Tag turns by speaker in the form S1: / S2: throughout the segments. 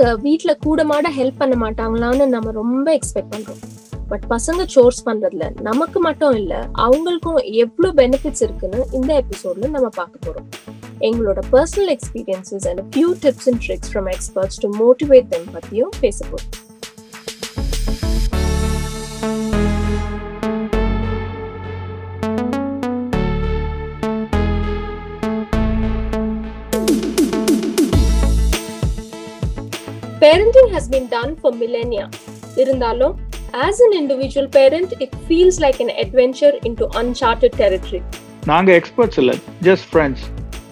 S1: பசங்க வீட்டுல கூடமாட ஹெல்ப் பண்ண மாட்டாங்களான்னு நம்ம ரொம்ப எக்ஸ்பெக்ட் பண்றோம். பட் பசங்க சோர்ஸ் பண்றதுல நமக்கு மட்டும் இல்ல அவங்களுக்கும் எவ்வளவு பெனிஃபிட்ஸ் இருக்குன்னு இந்த எபிசோட்ல நம்ம பார்க்க போறோம். எங்களோட personal experiences and few tips and tricks from experts to motivate them பத்தியும் பேச போறோம். Parenting has been done for millennia. இருந்தாலும் as an individual parent, it feels like an adventure into uncharted territory.
S2: நாங்க எக்ஸ்பர்ட்ஸ் இல்ல just friends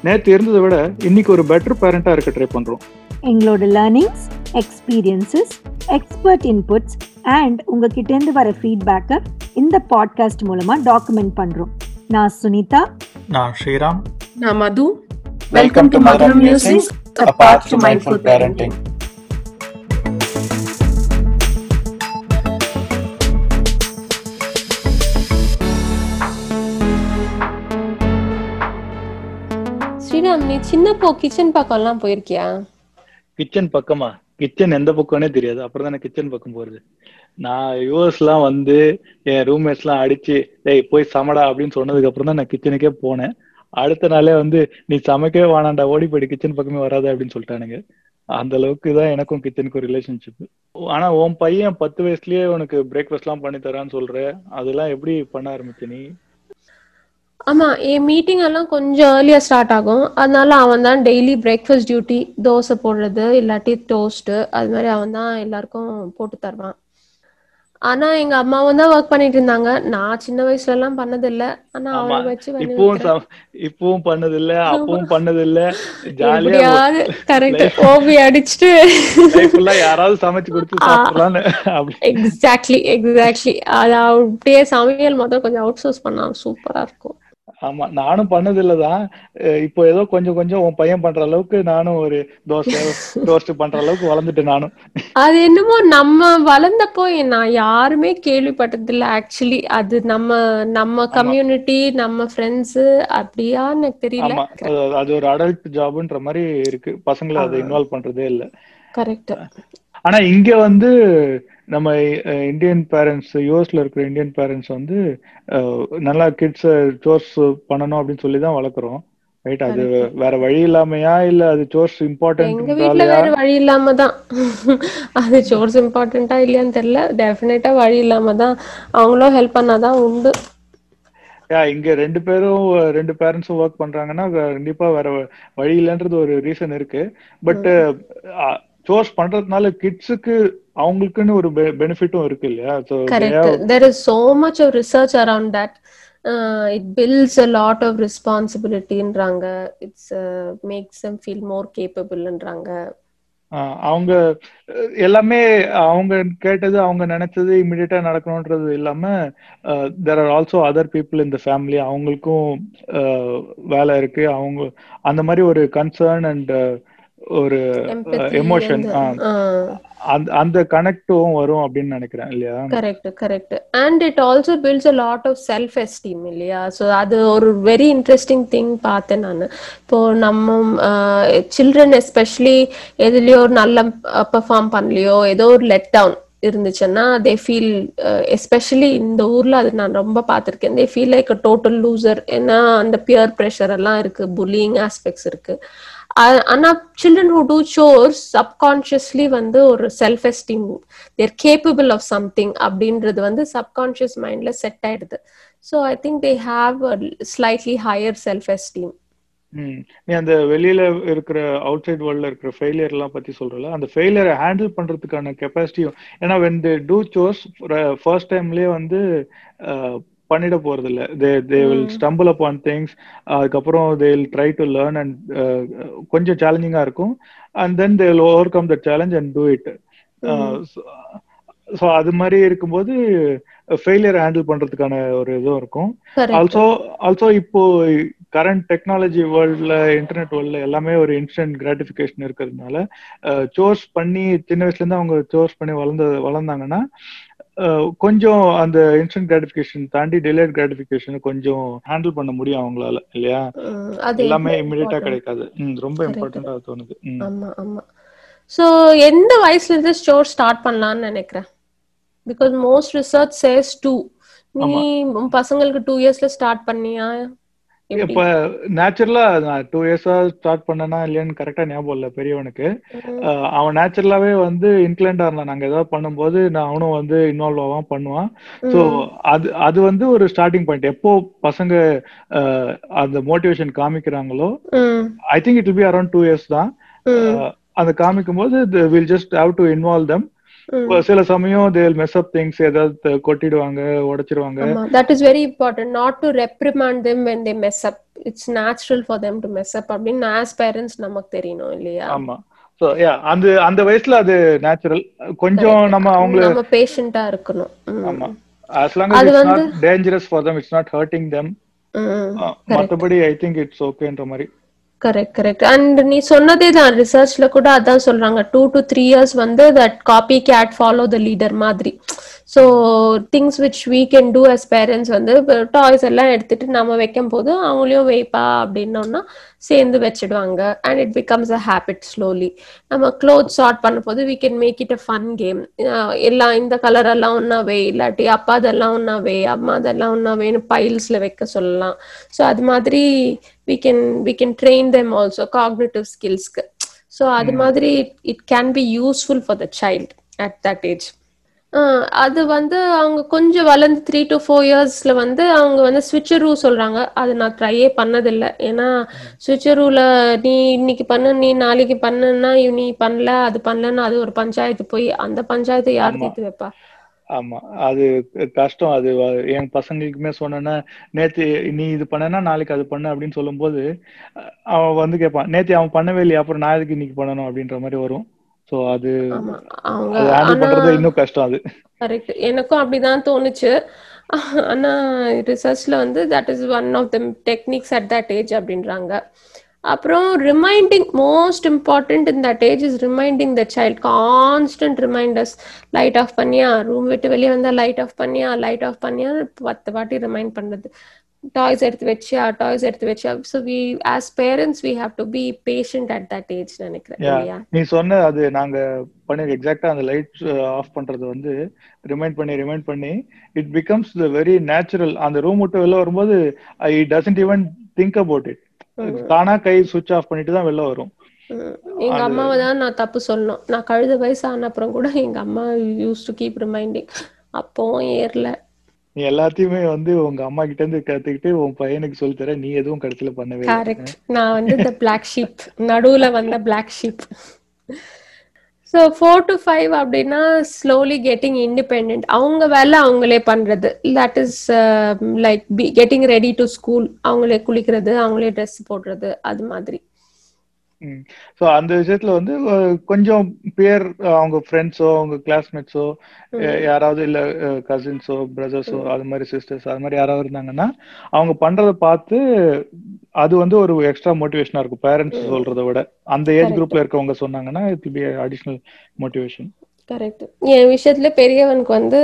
S2: நேத்து இருந்ததை விட இன்னைக்கு ஒரு பெட்டர் பேரண்டா இருக்க ட்ரை பண்றோம்
S3: எங்களோட learnings experiences expert inputs and உங்ககிட்டேருந்து வர ஃபீட்பேக்கை இந்த பாட்காஸ்ட் மூலமா டாக்குமெண்ட் பண்றோம் நான் சுனிதா
S2: நான் ஸ்ரீராம்
S1: நான் மது
S4: Welcome to Madhuram Musings, a path to mindful parenting.
S1: Sriram நீ சின்னப்போ கிச்சன் பக்கம்லாம் போயிருக்கியா?
S2: கிச்சன் பக்கமா? கிச்சன் எந்த பக்கம்னே தெரியாது. அப்புறம் தானே கிச்சன் பக்கம் போறது. நான் யூஎஸ்லாம் வந்து என் ரூம்மேட்ஸ் எல்லாம் அடிச்சு டேய் போய் சமடா அப்படின்னு சொன்னதுக்கு அப்புறம் தான் நான் கிச்சனுக்கே போனேன். அடுத்த நாளே வந்து நீ சமைக்கவே வேணாண்டா ஓடி போயிடு கிச்சன் பக்கமே வராத அப்படின்னு சொல்லிட்டானுங்க. அந்த அளவுக்கு தான் எனக்கும் கிச்சனுக்கும் ரிலேஷன்ஷிப் ஆனா உன் பையன் பத்து வயசுலயே உனக்கு பிரேக்ஃபாஸ்ட் எல்லாம் பண்ணி தரான்னு சொல்ற. அதெல்லாம் எப்படி பண்ண ஆரம்பிச்ச நீ?
S5: ஆமா என் மீட்டிங் எல்லாம் கொஞ்சம் ஏர்லியா ஸ்டார்ட் ஆகும். அதனால அவன் தான் டெய்லி பிரேக்ஃபாஸ்ட் டியூட்டி தோசை போடுறது இல்லாட்டி டோஸ்ட் அது மாதிரி அவன் தான் எல்லாருக்கும் போட்டு தருவான். ஆனா எங்க அம்மாவும் தான் ஒர்க் பண்ணிட்டு இருந்தாங்க. நான் சின்ன வயசுல எல்லாம் பண்ணது இல்ல ஆனா அவளை வச்சு
S2: இப்பவும் இப்பவும் பண்ணது இல்ல அப்பவும் பண்ணது இல்ல ஜாலியா
S5: கரெக்ட் ஓபி அடிச்சுட்டு
S2: யாராவது சமைச்சு கொடுத்து அப்படி.
S5: எக்ஸாக்ட்லி எக்ஸாக்ட்லி அது அப்படியே சமையல் மொத்தம் கொஞ்சம் அவுட் சோர்ஸ் பண்ணா சூப்பரா இருக்கும்.
S2: ஆமா நானும் பண்ணது இல்லதான் இப்போ ஏதோ கொஞ்சம் கொஞ்சம் உன் பையன் பண்ற அளவுக்கு நானும் ஒரு தோசை டோஸ்ட் பண்ற அளவுக்கு வளர்ந்துட்டேன் நானும்.
S5: அது என்னமோ நம்ம வளர்ந்தப்போ நான் யாருமே கேள்விப்பட்டது இல்ல ஆக்சுவலி அது நம்ம நம்ம கம்யூனிட்டி நம்ம ஃப்ரெண்ட்ஸ் அப்படியா எனக்கு தெரியல.
S2: அது ஒரு அடல்ட் ஜாப்ன்ற மாதிரி இருக்கு. பசங்களை அதை இன்வால்வ் பண்றதே இல்ல.
S5: கரெக்ட்
S2: ஆனா இங்க வந்து நம்ம இந்தியன் பேரண்ட்ஸ் யூஎஸ்ல இருக்கிற இந்தியன் பேரண்ட்ஸ் வந்து நல்லா கிட்ஸ் சோர்ஸ் பண்ணணும் அப்படின்னு சொல்லி தான் வளர்க்குறோம். ரைட் அது வேற வழி இல்லாமையா இல்ல அது சோர்ஸ்
S5: எங்க வீட்ல
S2: இம்பார்ட்டன்ட்
S5: வேற வழி இல்லாம தான் அது சோர்ஸ் இம்பார்ட்டண்டா இல்லையான்னு தெரியல. டெஃபினட்டா வழி இல்லாம தான் அவங்களும் ஹெல்ப் பண்ணாதான் உண்டு.
S2: யா இங்க ரெண்டு பேரும் ரெண்டு பேரண்ட்ஸும் ஒர்க் பண்றாங்கன்னா கண்டிப்பா வேற வழி இல்லைன்றது ஒரு ரீசன் இருக்கு. பட் சோர்ஸ் பண்றதுனால கிட்ஸுக்கு அவங்களுக்குன்னு ஒரு பெனிஃபிட்டும் இருக்கு இல்லையா so
S5: Correct. There is so much of research around that. Uh, it builds a lot of responsibilityன்றாங்க. It's uh, makes them feel more capableன்றாங்க.
S2: அவங்க எல்லாமே அவங்க கேட்டது அவங்க நினைச்சது இமிடியட்டா நடக்கணும்ன்றது இல்லாம there are also other people இந்த ஃபேமிலி அவங்களுக்கும் வேலை இருக்கு அவங்க அந்த மாதிரி ஒரு கன்சர்ன் அண்ட் ஒரு எமோஷன்
S5: uh,
S2: அந்த அந்த கனெக்டும் வரும் அப்படின்னு நினைக்கிறேன் இல்லையா?
S5: Correct, correct. And it also builds a lot of self-esteem இல்லையா? So அது ஒரு very interesting thing பார்த்தேன் நான். இப்போ நம்ம சில்ட்ரன் எஸ்பெஷலி எதுலயோ நல்ல பெர்ஃபார்ம் பண்ணலையோ ஏதோ ஒரு லெட் டவுன் இருந்துச்சுன்னா தே ஃபீல் எஸ்பெஷலி இந்த ஊர்ல அது நான் ரொம்ப பார்த்திருக்கேன். They feel like a total loser ஏன்னா அந்த பியர் ப்ரெஷர் எல்லாம் இருக்கு புல்லிங் ஆஸ்பெக்ட்ஸ் இருக்கு. ஆனா children who do chores subconsciously வந்து ஒரு self esteem their capable of something அப்படின்றது வந்து சப்கான்ஷியஸ் மைண்ட்ல செட் ஆயிடுது. So I think they have slightly higher self esteem
S2: நீ அந்த வெளியில இருக்கிற அவுட் சைட் வேர்ல்ட்ல இருக்கிற ஃபெயிலியர் எல்லாம் பத்தி சொல்றல அந்த ஃபெயிலியரை ஹேண்டில் பண்றதுக்கான கெப்பாசிட்டியும் ஏன்னா when they do chores first டைம்லயே வந்து பண்ணிட போறது இல்ல they they will stumble up on things அதுக்கப்புறம் they will try to learn and கொஞ்சம் சேலஞ்சிங்கா இருக்கும். And then they will overcome the challenge and do it so அது மாதிரி இருக்கும்போது ஃபெயிலியர் ஹேண்டில் பண்றதுக்கான ஒரு இதுவும் இருக்கும். ஆல்சோ ஆல்சோ இப்போ கரண்ட் டெக்னாலஜி வேர்ல்ட்ல இன்டர்நெட் வேர்ல்ட்ல எல்லாமே ஒரு இன்ஸ்டன்ட் கிராட்டிஃபிகேஷன் இருக்கிறதுனால சோர்ஸ் பண்ணி சின்ன வயசுல இருந்து அவங்க சோர்ஸ் பண்ணி வளர்ந்த வளர்ந்தாங்கன்னா கொஞ்சம் அந்த இன்ஸ்டன்ட் கிராட்டிஃபிகேஷன் தாண்டி டிலேட் கிராட்டிஃபிகேஷன் கொஞ்சம் ஹேண்டில் பண்ண முடியும் அவங்களால இல்லையா எல்லாமே இமிடியட்டா. கிடைக்காது ரொம்ப. இம்பார்ட்டண்டா தோணுது.
S5: ஆமா ஆமா ஸோ எந்த வயசுல இருந்து ஸ்டோர் ஸ்டார்ட் பண்ணலாம்னு நினைக்கிறேன் because most research says two நீ பசங்களுக்கு டூ இயர்ஸ்ல ஸ்டார்ட் பண்ணியா?
S2: இப்ப நேச்சுரலா நான் டூ இயர்ஸா ஸ்டார்ட் பண்ணனா இல்லையான்னு கரெக்டா ஞாபகம் இல்ல பெரியவனுக்கு. அவன் நேச்சுரலாவே வந்து இன்க்ளைண்டா இருந்தான். நாங்க ஏதாவது பண்ணும்போது நான் அவனும் வந்து இன்வால்வ் ஆவான் பண்ணுவான். ஸோ அது அது வந்து ஒரு ஸ்டார்டிங் பாயிண்ட் எப்போ பசங்க அந்த motivation காமிக்கிறாங்களோ I think it will be around two years தான். அந்த காமிக்கும் போது will just have to involve them. சில சமயம் தே மெஸ் அப் திங்ஸ் ஏதாவது கொட்டிடுவாங்க உடைச்சிருவாங்க.
S5: That is very important not to reprimand them when they mess up it's natural for them to mess up அப்படின்னு as parents நமக்கு தெரியணும் இல்லையா?
S2: ஆமா. So yeah அந்த அந்த வயசுல அது நேச்சுரல் கொஞ்சம். நம்ம அவங்கள
S5: நம்ம பேஷண்டா இருக்கணும்.
S2: ஆமா. As long as it's not dangerous for them it's not hurting them. மத்தபடி ஐ திங்க் இட்ஸ் ஓகேன்ற மாதிரி.
S5: கரெக்ட் கரெக்ட் அண்ட் நீ சொன்னதே தான் ரிசர்ச்ல கூட அதான் சொல்றாங்க. டூ டு த்ரீ இயர்ஸ் வந்து that copy cat follow the leader மாதிரி. So things which we can do as parents வந்து டாய்ஸ் எல்லாம் எடுத்துட்டு நம்ம வைக்கும் போது அவங்களையும் வைப்பா அப்படின்னோம்னா சேர்ந்து வச்சிடுவாங்க. And it becomes a habit slowly நம்ம க்ளோத் ஷார்ட் பண்ணும் போது we can make it a fun game எல்லாம் இந்த கலர் எல்லாம் ஒன்னா வே இல்லாட்டி அப்பா அதெல்லாம் ஒன்னா வே அம்மா அதெல்லாம் ஒன்னா வேணும் பைல்ஸ்ல வைக்க சொல்லலாம். ஸோ அது மாதிரி we can we can train them also cognitive skillsக்கு ஸோ அது மாதிரி it can be useful for the child at that age அது வந்து அவங்க கொஞ்சம் வளர்ந்து த்ரீ டு ஃபோர் இயர்ஸ்ல வந்து அவங்க வந்து ஸ்விட்சரூ சொல்றாங்க. அது நான் ட்ரையே பண்ணதில்லை. ஏன்னா ஸ்விட்சரூல நீ இன்னைக்கு பண்ணு நீ நாளைக்கு பண்ணுன்னா நீ பண்ணல அது பண்ணலன்னு அது ஒரு பஞ்சாயத்து போய் அந்த பஞ்சாயத்தை யார். தீர்த்து வைப்பா?
S2: ஆமா. அது கஷ்டம். அது என் பசங்களுக்குமே சொன்னேன்னா நேத்து நீ இது பண்ணனா நாளைக்கு அது பண்ணு அப்படின்னு சொல்லும்போது அஹ், அவன் வந்து கேட்பான் நேத்து அவன் பண்ணவே இல்லையா? அப்புறம் நான் எதுக்கு இன்னைக்கு பண்ணணும்? அப்படின்ற மாதிரி வரும். சோ அது ஹேண்டில் பண்றது இன்னும் கஷ்டம் அது.
S5: கரெக்ட். எனக்கும் அப்படிதான் தோணுச்சு. ஆனா ரிசர்ச்ல வந்து that is one of the techniques at that age அப்படின்றாங்க. அப்புறம் reminding most important in that age is reminding the child constant reminders light off பண்ணியா? ரூம் விட்டு வெளியே வந்தா லைட் ஆஃப் பண்ணியா? லைட் ஆஃப் பண்ணியா? பத்து வாட்டி ரிமைண்ட் பண்றது. டாய்ஸ் எடுத்து வச்சியா? டாய்ஸ் எடுத்து வச்சியா? So we as parents we have to be patient at that age நினைக்கிறேன்.
S2: நீ சொன்ன அது நாங்க பண்ணி எக்ஸாக்டா அந்த லைட் ஆஃப் பண்றது வந்து ரிமைண்ட் பண்ணி ரிமைண்ட் பண்ணி it becomes the very natural அந்த ரூம் விட்டு வெளில வரும்போது I doesn't even think about it தானா கை சுவிட்ச் ஆஃப் பண்ணிட்டு தான் வெளில வரும்.
S5: எங்க அம்மாவை தான் நான் தப்பு சொல்லணும். நான் கழுத வயசு ஆன அப்புறம் கூட எங்க அம்மா யூஸ் டு கீப் ரிமைண்டிங் அப்பவும் ஏறல.
S2: நீ எல்லாத்தையுமே வந்து உங்க அம்மா கிட்ட இருந்து கத்துக்கிட்டு உன் பையனுக்கு சொல்லி தர நீ எதுவும் கடைசியில பண்ணவே
S5: கரெக்ட் நான் வந்து இந்த பிளாக் ஷீப் நடுவுல வந்த black sheep so four to five அப்படின்னா ஸ்லோலி கெட்டிங் இண்டிபெண்ட் அவங்க வேலை அவங்களே பண்ணுறது that is like be getting ready to school அவங்களே குளிக்கிறது அவங்களே ட்ரெஸ் போடுறது அது மாதிரி.
S2: சோ அந்த விஷயத்துல வந்து கொஞ்சம் பேர் அவங்க ஃப்ரெண்ட்ஸோ அவங்க கிளாஸ்மேட்ஸோ யாராவது இல்ல கசின்ஸோ பிரதர்ஸோ அது மாதிரி சிஸ்டர்ஸ் அது மாதிரி யாராவது இருந்தாங்கன்னா அவங்க பண்றத பார்த்து அது வந்து ஒரு எக்ஸ்ட்ரா மோட்டிவேஷனா இருக்கும். பேரண்ட்ஸ் சொல்றதை விட. அந்த ஏஜ் குரூப்ல இருக்கவங்க சொன்னாங்கன்னா it be additional motivation
S5: correct என் விஷயத்துல பெரியவனுக்கு வந்து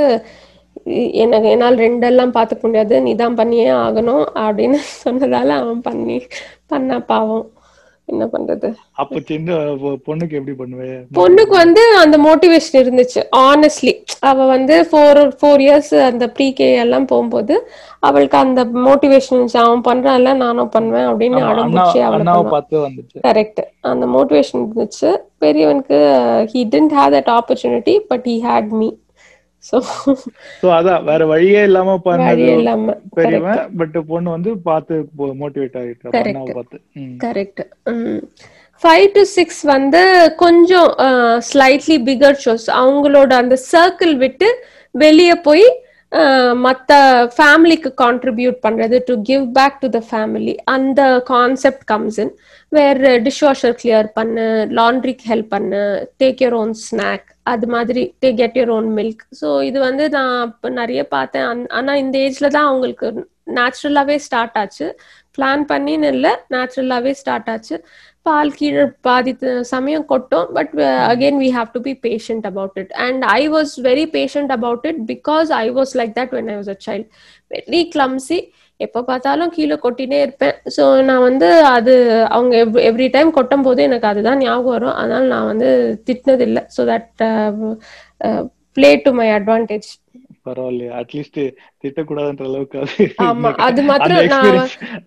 S5: எனக்கு என்னால் ரெண்டெல்லாம் பார்த்துக்க முடியாது. நீ தான் பண்ணியே ஆகணும் அப்படின்னு சொன்னதால அவன் பண்ணி பண்ணா பாவம். என்ன பண்றது?
S2: அப்ப சின்ன பொண்ணுக்கு எப்படி பண்ணுவே?
S5: பொண்ணுக்கு வந்து அந்த மோட்டிவேஷன் இருந்துச்சு. ஆனஸ்ட்லி அவ வந்து ஃபோர் ஃபோர் இயர்ஸ் அந்த ப்ரீ கே எல்லாம் போகும்போது அவளுக்கு அந்த மோட்டிவேஷன் இருந்துச்சு. அவன் பண்றான்ல நானும் பண்ணுவேன் அப்படின்னு அடம்பிடிச்சு அவளை
S2: அண்ணாவை
S5: பண்ணுவா.
S2: பார்த்து வந்துச்சு.
S5: கரெக்ட் அந்த மோட்டிவேஷன் இருந்துச்சு. பெரியவனுக்கு he didn't have that opportunity but he had me
S2: so அதான் வேற வழியே இல்லாம பண்ணது பெரியவன் பட் பொண்ணு வந்து பார்த்து மோட்டிவேட் ஆகிட்டு பார்த்து.
S5: கரெக்ட் ஃபைவ் டு சிக்ஸ் வந்து கொஞ்சம் ஸ்லைட்லி பிகர் ஷோஸ் அவங்களோட அந்த சர்க்கிள் விட்டு வெளியே போய் மற்ற மத்த ஃபேமிலிக்கு கான்ட்ரிபியூட் பண்றது to give back to the family அந்த concept comes in where dish washer clear பண்ணு லாண்ட்ரிக்கு ஹெல்ப் பண்ணு டேக் யூர் ஓன் ஸ்நாக் அது மாதிரி day get your own milk so இது வந்து நான் இப்போ நிறைய பார்த்தேன். ஆனால் இந்த ஏஜ்ல தான் அவங்களுக்கு நேச்சுரலாவே ஸ்டார்ட் ஆச்சு. பிளான் பண்ணின்னு இல்லை நேச்சுரலாகவே ஸ்டார்ட் ஆச்சு. பால் கீழே பாதி சமயம் கொட்டும் but again we have to be patient about it and I was very patient about it because I was like that when I was a child very clumsy எப்போ பார்த்தாலும் கீழே கொட்டினே இருப்பேன். ஸோ நான் வந்து அது அவங்க எவ்ரி டைம் கொட்டும் போது எனக்கு அதுதான் ஞாபகம் வரும். அதனால நான் வந்து திட்டினது இல்லை so that play to my advantage
S2: பரவாயில்லையே. அட்லீஸ்ட் திட்டக்கூடாதுன்ற அளவுக்கு அது
S5: ஆமா அது மாத்திரம் நான்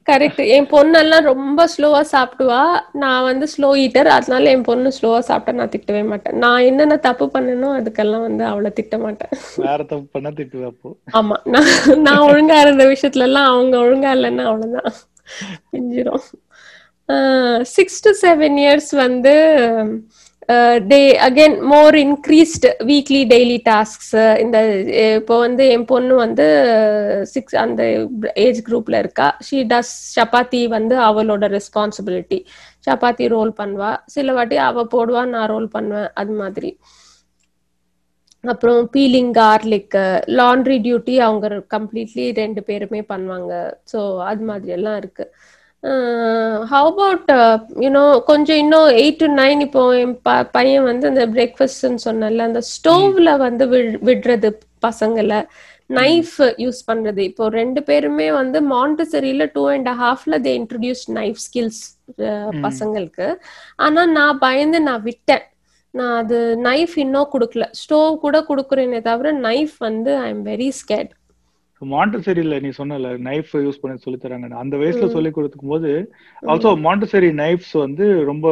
S5: கரெக்ட் என் பொண்ணெல்லாம் ரொம்ப ஸ்லோவா சாப்பிடுவா. நான் வந்து ஸ்லோ ஈட்டர் அதனால என் பொண்ணு ஸ்லோவா சாப்பிட்டா நான் திட்டவே மாட்டேன். நான் என்னென்ன தப்பு பண்ணனோ அதுக்கெல்லாம் வந்து அவளை திட்ட மாட்டேன்.
S2: வேற தப்பு பண்ணா திட்டுவேன் அப்போ?
S5: ஆமா. நான் நான் ஒழுங்கா இருந்த விஷயத்துல எல்லாம் அவங்க ஒழுங்கா இல்லைன்னா அவ்வளவுதான். பிஞ்சிரும் சிக்ஸ் டு செவன் இயர்ஸ் வந்து they again more increased weekly daily tasks இந்த இப்போ வந்து என் பொண்ணு வந்து uh, சிக்ஸ் அந்த ஏஜ் குரூப்ல இருக்கா. ஷீ டஸ் சப்பாத்தி வந்து அவளோட ரெஸ்பான்சிபிலிட்டி சப்பாத்தி ரோல் பண்ணுவா. சில வாட்டி அவ போடுவா நான் ரோல் பண்ணுவேன். அது மாதிரி. அப்புறம் பீலிங் கார்லிக் லாண்ட்ரி டியூட்டி அவங்க கம்ப்ளீட்லி ரெண்டு பேருமே பண்ணுவாங்க. ஸோ அது மாதிரி எல்லாம் இருக்கு. ஹவ் அபவுட் யூனோ கொஞ்சம் இன்னும் எயிட் டு நைன் இப்போ என் ப- பையன் வந்து இந்த பிரேக்ஃபாஸ்ட்னு சொன்னல அந்த ஸ்டோவ்ல வந்து விடுறது பசங்களை நைஃப் யூஸ் பண்றது. இப்போ ரெண்டு பேருமே வந்து மாண்டசரியில டூ அண்ட் ஹாஃப்ல தே இன்ட்ரடியூஸ் நைஃப் ஸ்கில்ஸ் பசங்களுக்கு. ஆனா நான் பயந்து நான் விட்டேன். நான் அது நைஃப் இன்னும் கொடுக்கல. ஸ்டோவ் கூட கொடுக்குறேனே தவிர நைஃப் வந்து ஐ எம் வெரி ஸ்கேட்
S2: மாண்டசரியில நீ சொன்னல நைஃப் யூஸ் பண்ணி சொல்லி தராங்க அந்த வயசுல. சொல்லி கொடுக்கும் போது ஆல்சோ மாண்டசரி நைஃப்ஸ் வந்து ரொம்ப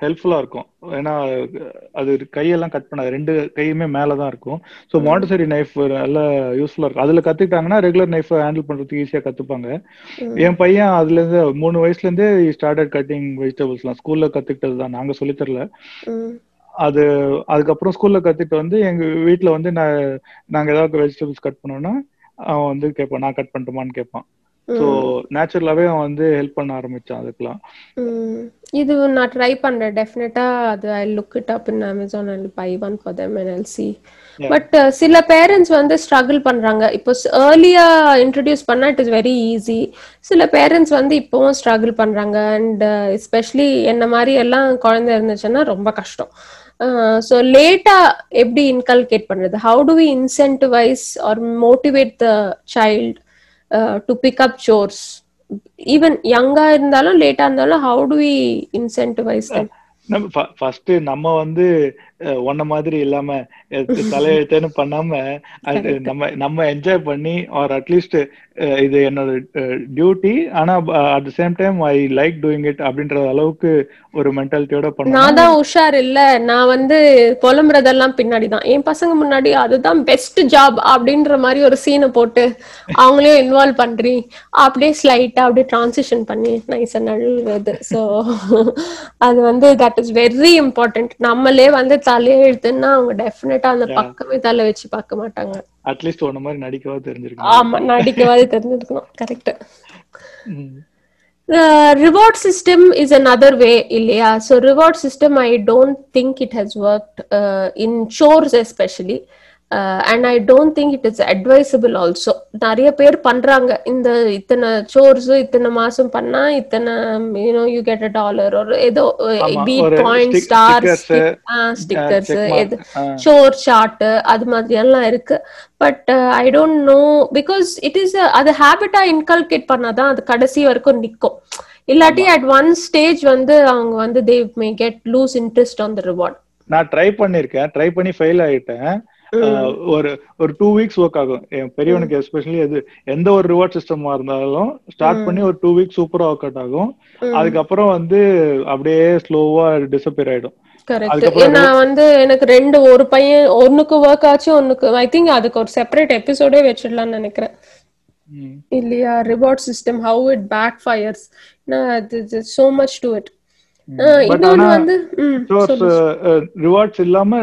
S2: ஹெல்ப்ஃபுல்லா இருக்கும். ஏன்னா அது கையெல்லாம் கட் பண்ணாது. ரெண்டு கையுமே மேலதான் இருக்கும். ஸோ
S5: ம்.
S2: மாண்டசரி நைஃப் நல்ல யூஸ்ஃபுல்லா இருக்கும். அதுல கத்துக்கிட்டாங்கன்னா ரெகுலர் நைஃப் ஹேண்டில் பண்றதுக்கு ஈஸியா கத்துப்பாங்க. என் பையன் அதுல இருந்து மூணு வயசுல இருந்தே ஸ்டார்டட் கட்டிங் வெஜிடபிள்ஸ்லாம் ஸ்கூல்ல கத்துக்கிட்டது தான் நாங்க சொல்லித் தரல. அது அதுக்கப்புறம் ஸ்கூல்ல கத்துட்டு வந்து எங்க வீட்ல வந்து நான் நாங்க ஏதாவது வெஜிடபிள்ஸ் கட் பண்ணோம்னா அவன் வந்து கேட்பான் நான் கட் பண்ணட்டுமான்னு கேட்பான் ஸோ நேச்சுரலாவே அவன் வந்து ஹெல்ப் பண்ண ஆரம்பிச்சான் அதுக்கெல்லாம்.
S5: இது நான் ட்ரை பண்றேன். டெஃபினட்டா அது I look it up in Amazon and buy one for them and I'll see
S2: Yeah.
S5: But சில பேரண்ட்ஸ் வந்து ஸ்ட்ரகிள் பண்றாங்க. இப்போ ஏர்லியா இன்ட்ரடியூஸ் பண்ணா இட் இஸ் வெரி ஈஸி சில பேரண்ட்ஸ் வந்து இப்பவும் ஸ்ட்ரகிள் பண்றாங்க. அண்ட் எஸ்பெஷலி என்ன மாதிரி எல்லாம் குழந்தை இருந்துச்சுன்னா ரொம்ப கஷ்டம். ஸோ லேட்டா எப்படி இன்கல்கேட் பண்றது? How do we incentivise or motivate the child to pick up chores even யங்கா இருந்தாலும் லேட்டா இருந்தாலும் how do we incentivise that
S2: நம்ம ஃபர்ஸ்ட் நம்ம வந்து உன்ன மாதிரி இல்லாம தலையெழுத்தேன்னு பண்ணாம அது. நம்ம நம்ம என்ஜாய் பண்ணி ஆர் அட்லீஸ்ட் இது என்னோட டியூட்டி ஆனா at the same time I like doing it அப்படின்ற அளவுக்கு ஒரு மென்டாலிட்டியோட
S5: நான்
S2: பண்ணா
S5: தான் உஷார் இல்ல. நான் வந்து புலம்புறதெல்லாம் பின்னாடி தான் என் பசங்க முன்னாடி அதுதான் பெஸ்ட் ஜாப் அப்படின்ற மாதிரி ஒரு சீனை போட்டு அவங்களையும் இன்வால்வ் பண்றீ அப்படியே ஸ்லைட்டா அப்படியே டிரான்சிஷன் பண்ணி நைஸா நழுவுறது. ஸோ அது வந்து தட் இஸ் வெரி இம்பார்ட்டன்ட் நம்மளே வந்து தலையெழுத்துன்னா அவங்க டெஃபினட்டா அந்த. பக்கமே தலை வச்சு பார்க்க மாட்டாங்க
S2: அட்லீஸ்ட் உன்ன மாதிரி நடிக்கவா தெரிஞ்சிருக்கணும்
S5: ஆமா நடிக்கவாது தெரிஞ்சிருக்கணும் கரெக்ட்
S2: ம்.
S5: The reward system is another way, Ilya. So reward system, I don't think it has worked uh, in chores and I don't think it is advisable also. நிறைய பேர் பண்றாங்க. இந்த இத்தனை சோர்ஸ் இத்தனை மாசம் பண்ணா இத்தனை you know you get a dollar ஒரு ஏதோ bead point star
S2: stickers,
S5: stickers. எது
S2: ஆ.
S5: ஷோர் சார்ட் அது மாதிரி எல்லாம் இருக்கு but I don't know because it is அது ஹேபிட்டா இன்கல்கேட் பண்ணாதான் அது கடைசி வரைக்கும் நிக்கும். இல்லாட்டி அட் ஒன் ஸ்டேஜ் வந்து அவங்க வந்து they may get lose interest on the reward
S2: நான் ட்ரை பண்ணிருக்கேன். ட்ரை பண்ணி ஃபெயில் ஆயிட்டேன். ஒரு ஒரு டூ வீக்ஸ் ஒர்க் ஆகும். என் பெரியவனுக்கு எஸ்பெஷலி எது எந்த ஒரு ரிவார்ட் சிஸ்டமா இருந்தாலும் ஸ்டார்ட் பண்ணி ஒரு டூ வீக்ஸ் சூப்பரா ஒர்க் அவுட் ஆகும். அதுக்கப்புறம் வந்து அப்படியே ஸ்லோவா டிசப்பியர் ஆயிடும்.
S5: நான் வந்து எனக்கு ரெண்டு ஒரு பையன் ஒண்ணுக்கு ஒர்க் ஆச்சு ஒண்ணுக்கு ஐ திங்க் அதுக்கு ஒரு செப்பரேட் எபிசோடே வச்சிடலாம்னு நினைக்கிறேன். இல்லையா? Reward system how it backfires so much to it இன்னொன்னு வந்து.
S2: ரிவார்ட்ஸ் இல்லாம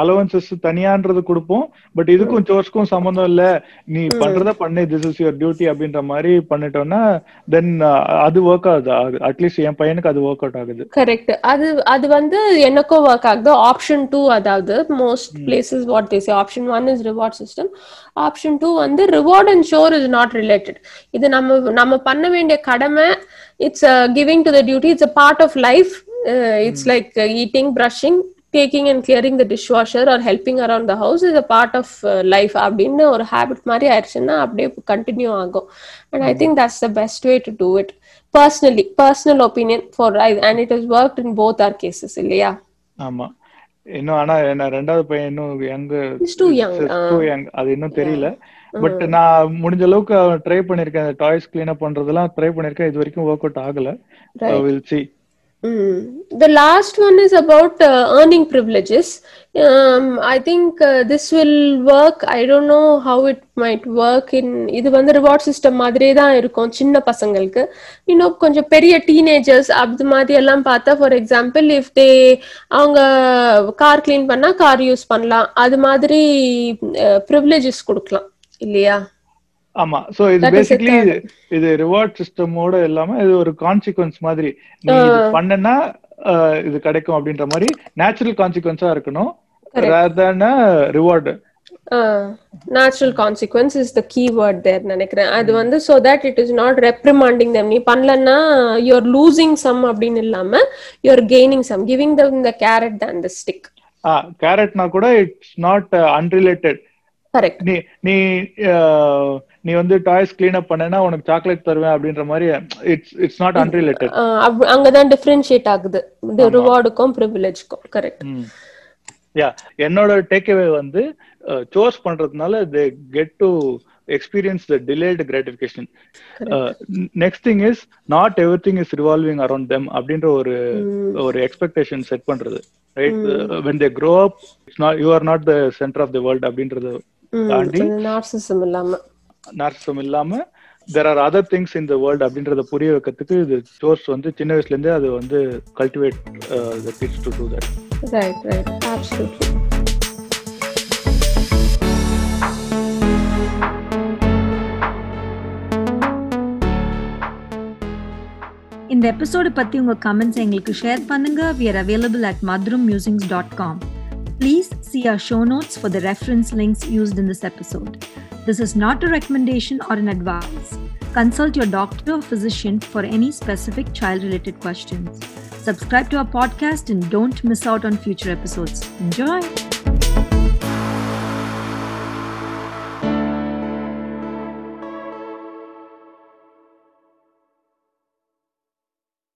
S2: அலவன்சஸ் தனியான்றது கொடுப்போம். பட் இதுக்கும் சோர்ஸ்க்கும் சம்மந்தம் இல்ல. நீ பண்றத பண்ணு. திஸ் இஸ் யுவர் டியூட்டி அப்படின்ற மாதிரி பண்ணிட்டோம்னா தென் அது ஒர்க் ஆகுது அட்லீஸ்ட் என் பையனுக்கு அது ஒர்க் அவுட் ஆகுது.
S5: கரெக்ட் அது அது வந்து எனக்கும் ஒர்க் ஆகுது. ஆப்ஷன் டூ அதாவது most places what these option one is reward system option two வந்து reward and chore is not related இது நம்ம நம்ம பண்ண வேண்டிய கடமை it's giving to the duty it's a part of life it's like eating brushing taking and clearing the dishwasher or helping around the house is a part of uh, life. அப்படின்னு ஒரு habit மாதிரி ஆயிடுச்சுன்னா அப்படியே continue ஆகும். And I think that's the best way to do it personally personal opinion for and it is work in both our cases இல்லையா?
S2: ஆமா. இன்னும் ஆனா என்ன ரெண்டாவது பையன் இன்னும் young
S5: He's too young.
S2: Too young அது இன்னும் தெரியல. பட் நான் முடிஞ்ச அளவுக்கு ட்ரை பண்ணிருக்கேன் டாய்ஸ் கிளீன் அப் பண்றதெல்லாம் ட்ரை பண்ணிருக்கேன் இது வரைக்கும் ஒர்க் அவுட் ஆகல will see
S5: Mm. The last one is about uh, earning privileges. Um, I think uh, this will work. I don't know how it might work in இது வந்து reward system மாதிரியே தான் இருக்கும் சின்ன பசங்களுக்கு இன்னும் கொஞ்சம் பெரிய டீனேஜர்ஸ் அது மாதிரி எல்லாம் பார்த்தா ஃபார் எக்ஸாம்பிள் இஃப் தே அவங்க கார் கிளீன் பண்ணா கார் யூஸ் பண்ணலாம் அது மாதிரி uh, ப்ரிவிலேஜஸ் கொடுக்கலாம் இல்லையா
S2: ஆமா. சோ இது பேசிக்கலி. இது ரிவார்ட் சிஸ்டமோட இல்லாம இது ஒரு கான்சிக்வன்ஸ் மாதிரி. நீ பண்ணனா இது கிடைக்கும் அப்படின்ற மாதிரி நேச்சுரல் கான்சிக்வன்ஸா இருக்கணும். ரேதன் reward
S5: natural consequence is the keyword தேர் நினைக்கிறேன். அது வந்து so that it is not ரெப்ரிமாண்டிங் தம் நீ பண்ணலன்னா யூஆர் லூசிங் சம் அப்படின்னு இல்லாம you are gaining some giving the carrot than the stick
S2: கேரட்னா கூட இட்ஸ் நாட் அன்ரிலேட்டட்
S5: கரெக்ட்
S2: நீ நீ நீ வந்து டாய்ஸ் கிளீன் அப் பண்ணனா உனக்கு சாக்லேட் தருவேன் அப்படின்ற மாதிரி இட்ஸ் இட்ஸ் நாட் அன்ரிலேட்டட்
S5: அங்கதான் டிஃபரன்ஷியேட் ஆகுது. ரிவார்டுக்கும் ப்ரிவிலேஜ்க்கும் கரெக்ட்
S2: யா என்னோட டேக்அவே வந்து சோர்ஸ் பண்றதுனால they get to experience the delayed gratification next thing is not everything is revolving around them அப்படின்ற ஒரு ஒரு எக்ஸ்பெக்டேஷன் செட் பண்றது. Right when they grow up it's not you are not the centre of the world அப்படின்றது தாண்டி
S5: narcissism இல்லாம.
S2: Narcissism இல்லாம there are other things in the world அப்படின்றத புரிய வைக்கிறதுக்கு இது சோர்ஸ் வந்து சின்ன வயசுல இருந்தே அது வந்து cultivate the kids to do that
S5: right right absolutely
S3: இந்த எபிசோடு பத்தி உங்க கமெண்ட்ஸ் எங்களுக்கு ஷேர் பண்ணுங்க. We are available at madrummusings.com please see our show notes for the reference links used in this episode. This is not a recommendation or an advice. Consult your doctor or physician for any specific child related questions. Subscribe to our podcast and don't miss out on future episodes. Enjoy